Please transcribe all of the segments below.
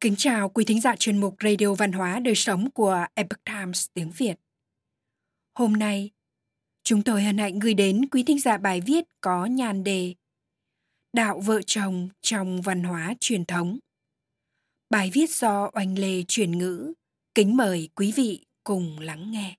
Kính chào quý thính giả chuyên mục Radio Văn hóa Đời Sống của Epoch Times tiếng Việt. Hôm nay, chúng tôi hân hạnh gửi đến quý thính giả bài viết có nhàn đề Đạo vợ chồng trong văn hóa truyền thống. Bài viết do Oanh Lê chuyển ngữ. Kính mời quý vị cùng lắng nghe.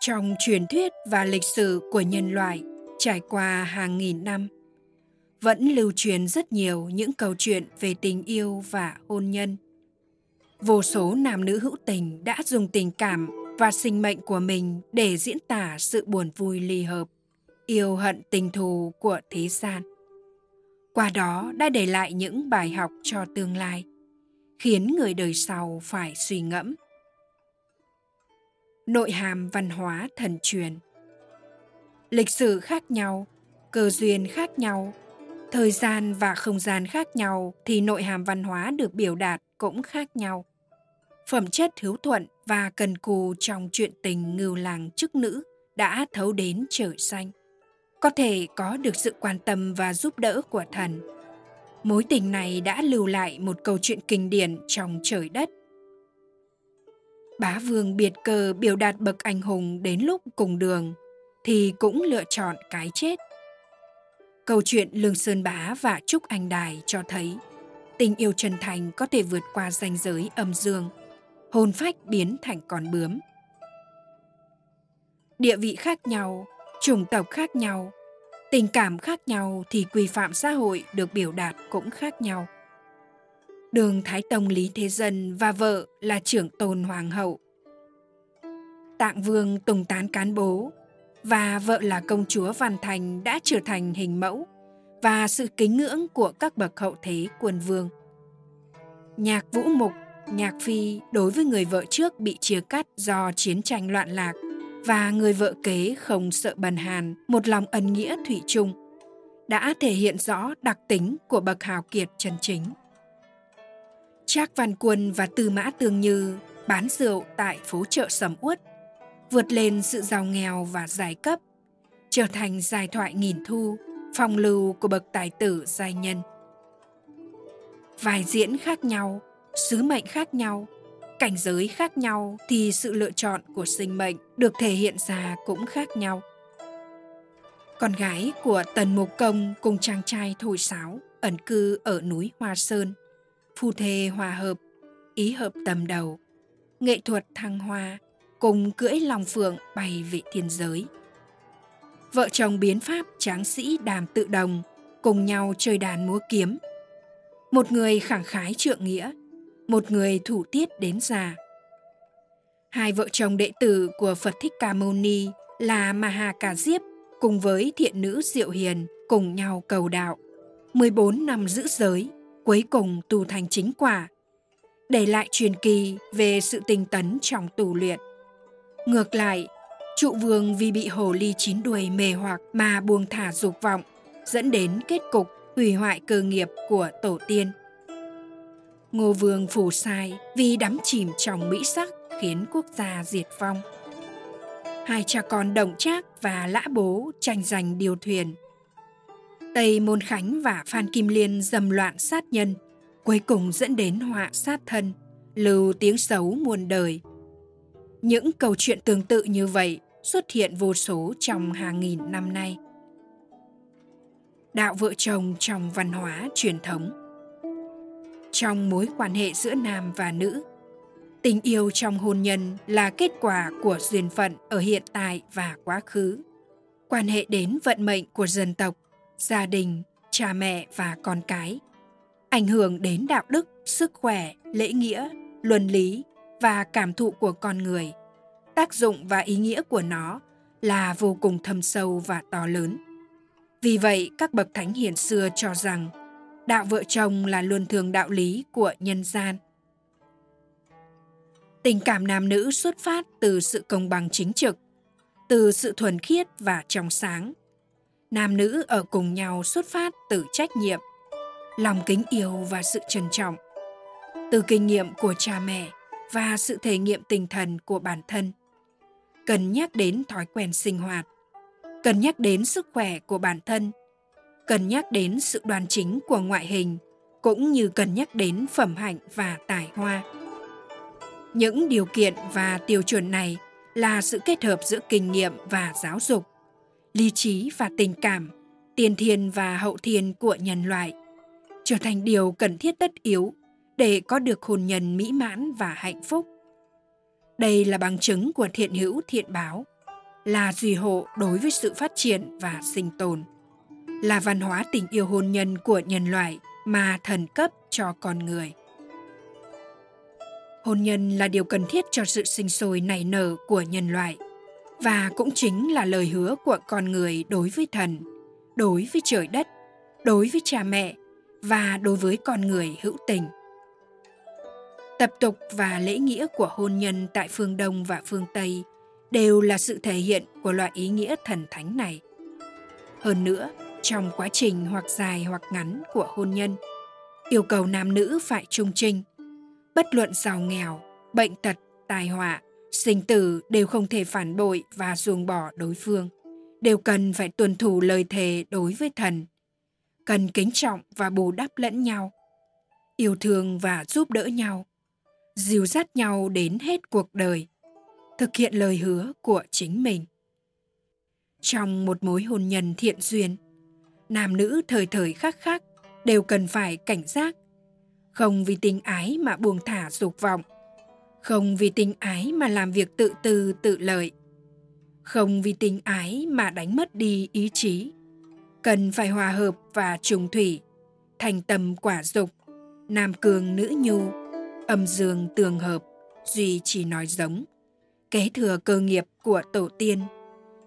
Trong truyền thuyết và lịch sử của nhân loại, trải qua hàng nghìn năm, vẫn lưu truyền rất nhiều những câu chuyện về tình yêu và hôn nhân. Vô số nam nữ hữu tình đã dùng tình cảm và sinh mệnh của mình để diễn tả sự buồn vui ly hợp, yêu hận tình thù của thế gian. Qua đó đã để lại những bài học cho tương lai, khiến người đời sau phải suy ngẫm. Nội hàm văn hóa thần truyền lịch sử khác nhau, cơ duyên khác nhau, thời gian và không gian khác nhau thì nội hàm văn hóa được biểu đạt cũng khác nhau. Phẩm chất hiếu thuận và cần cù trong chuyện tình ngưu làng chức nữ đã thấu đến trời xanh. Có thể có được sự quan tâm và giúp đỡ của thần. Mối tình này đã lưu lại một câu chuyện kinh điển trong trời đất. Bá vương biệt cờ biểu đạt bậc anh hùng đến lúc cùng đường thì cũng lựa chọn cái chết. Câu chuyện Lương Sơn Bá và Trúc Anh Đài cho thấy tình yêu chân thành có thể vượt qua ranh giới âm dương, hồn phách biến thành con bướm. Địa vị khác nhau, chủng tộc khác nhau, tình cảm khác nhau thì quy phạm xã hội được biểu đạt cũng khác nhau. Đường Thái Tông Lý Thế Dân và vợ là trưởng tôn hoàng hậu. Tạng Vương Tùng Tán Cán Bố và vợ là công chúa Văn Thành đã trở thành hình mẫu và sự kính ngưỡng của các bậc hậu thế quân vương. Nhạc Vũ Mục, Nhạc Phi đối với người vợ trước bị chia cắt do chiến tranh loạn lạc và người vợ kế không sợ bần hàn, một lòng ân nghĩa thủy chung, đã thể hiện rõ đặc tính của bậc hào kiệt chân chính. Trác Văn Quân và Tư Mã Tương Như bán rượu tại phố chợ Sầm Uất vượt lên sự giàu nghèo và giai cấp, trở thành giai thoại nghìn thu, phong lưu của bậc tài tử giai nhân. Vài diễn khác nhau, sứ mệnh khác nhau, cảnh giới khác nhau thì sự lựa chọn của sinh mệnh được thể hiện ra cũng khác nhau. Con gái của Tần Mục Công cùng chàng trai Thổi Sáo ẩn cư ở núi Hoa Sơn, phu thê hòa hợp, ý hợp tầm đầu, nghệ thuật thăng hoa cùng cưỡi lòng phượng bay về thiên giới. Vợ chồng biến pháp tráng sĩ đàm tự đồng cùng nhau chơi đàn múa kiếm. Một người khẳng khái trượng nghĩa, một người thủ tiết đến già. Hai vợ chồng đệ tử của Phật Thích Ca Mâu Ni là Maha Cà Diếp cùng với thiện nữ Diệu Hiền cùng nhau cầu đạo. 14 năm giữ giới, cuối cùng tu thành chính quả, để lại truyền kỳ về sự tinh tấn trong tù luyện. Ngược lại, trụ vương vì bị hồ ly chín đuôi mê hoặc mà buông thả dục vọng, dẫn đến kết cục hủy hoại cơ nghiệp của tổ tiên. Ngô vương phủ sai vì đắm chìm trong mỹ sắc khiến quốc gia diệt vong. Hai cha con Đồng Trác và Lã Bố tranh giành điều thuyền. Tây Môn Khánh và Phan Kim Liên dầm loạn sát nhân, cuối cùng dẫn đến họa sát thân, lưu tiếng xấu muôn đời – những câu chuyện tương tự như vậy xuất hiện vô số trong hàng nghìn năm nay. Đạo vợ chồng trong văn hóa truyền thống Trong mối quan hệ giữa nam và nữ, tình yêu trong hôn nhân là kết quả của duyên phận ở hiện tại và quá khứ. Quan hệ đến vận mệnh của dân tộc, gia đình, cha mẹ và con cái, ảnh hưởng đến đạo đức, sức khỏe, lễ nghĩa, luân lý và cảm thụ của con người. Tác dụng và ý nghĩa của nó là vô cùng thâm sâu và to lớn. Vì vậy, các bậc thánh hiền xưa cho rằng đạo vợ chồng là luân thường đạo lý của nhân gian. Tình cảm nam nữ xuất phát từ sự công bằng chính trực, từ sự thuần khiết và trong sáng. Nam nữ ở cùng nhau xuất phát từ trách nhiệm, lòng kính yêu và sự trân trọng. Từ kinh nghiệm của cha mẹ và sự thể nghiệm tinh thần của bản thân. Cần nhắc đến thói quen sinh hoạt. Cần nhắc đến sức khỏe của bản thân. Cần nhắc đến sự đoan chính của ngoại hình cũng như cần nhắc đến phẩm hạnh và tài hoa. Những điều kiện và tiêu chuẩn này là sự kết hợp giữa kinh nghiệm và giáo dục, lý trí và tình cảm, tiền thiên và hậu thiên của nhân loại, trở thành điều cần thiết tất yếu để có được hôn nhân mỹ mãn và hạnh phúc. Đây là bằng chứng của thiện hữu thiện báo, là duy hộ đối với sự phát triển và sinh tồn, là văn hóa tình yêu hôn nhân của nhân loại mà thần cấp cho con người. Hôn nhân là điều cần thiết cho sự sinh sôi nảy nở của nhân loại và cũng chính là lời hứa của con người đối với thần, đối với trời đất, đối với cha mẹ và đối với con người hữu tình. Tập tục và lễ nghĩa của hôn nhân tại phương Đông và phương Tây đều là sự thể hiện của loại ý nghĩa thần thánh này. Hơn nữa, trong quá trình hoặc dài hoặc ngắn của hôn nhân, yêu cầu nam nữ phải trung trinh, bất luận giàu nghèo, bệnh tật, tai họa, sinh tử đều không thể phản bội và ruồng bỏ đối phương, đều cần phải tuân thủ lời thề đối với thần, cần kính trọng và bù đắp lẫn nhau, yêu thương và giúp đỡ nhau, dìu dắt nhau đến hết cuộc đời, thực hiện lời hứa của chính mình. Trong một mối hôn nhân thiện duyên, nam nữ thời thời khắc khắc đều cần phải cảnh giác. Không vì tình ái mà buông thả dục vọng không vì tình ái mà làm việc tự tư tự lợi không vì tình ái mà đánh mất đi ý chí. Cần phải hòa hợp và trùng thủy thành tâm quả dục nam cường nữ nhu âm dương tương hợp, duy chỉ nói giống, kế thừa cơ nghiệp của tổ tiên,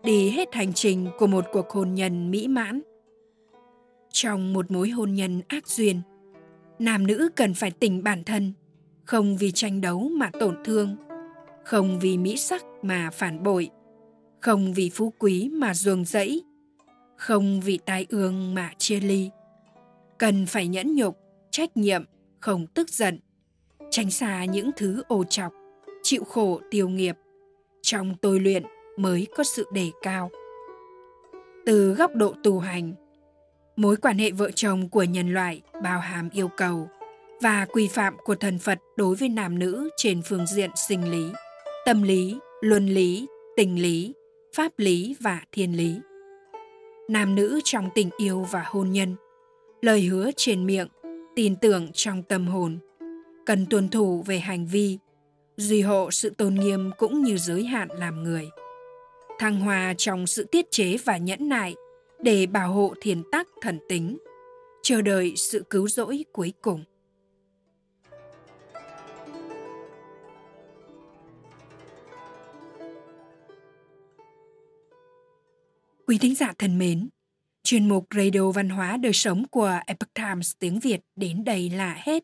đi hết hành trình của một cuộc hôn nhân mỹ mãn. Trong một mối hôn nhân ác duyên, nam nữ cần phải tỉnh bản thân, không vì tranh đấu mà tổn thương, không vì mỹ sắc mà phản bội, không vì phú quý mà ruồng rẫy, không vì tai ương mà chia ly. Cần phải nhẫn nhục, trách nhiệm, không tức giận tránh xa những thứ ô chọc chịu khổ tiêu nghiệp. Trong tôi luyện mới có sự đề cao. Từ góc độ tu hành mối quan hệ vợ chồng của nhân loại bao hàm yêu cầu và quy phạm của thần Phật đối với nam nữ trên phương diện sinh lý, tâm lý, luân lý, tình lý, pháp lý và thiên lý. Nam nữ trong tình yêu và hôn nhân, lời hứa trên miệng, tin tưởng trong tâm hồn, cần tuân thủ về hành vi, duy hộ sự tôn nghiêm cũng như giới hạn làm người. Thăng hoa trong sự tiết chế và nhẫn nại để bảo hộ thiền tắc thần tính, chờ đợi sự cứu rỗi cuối cùng. Quý thính giả thân mến, chuyên mục Radio Văn hóa Đời Sống của Epoch Times tiếng Việt đến đây là hết.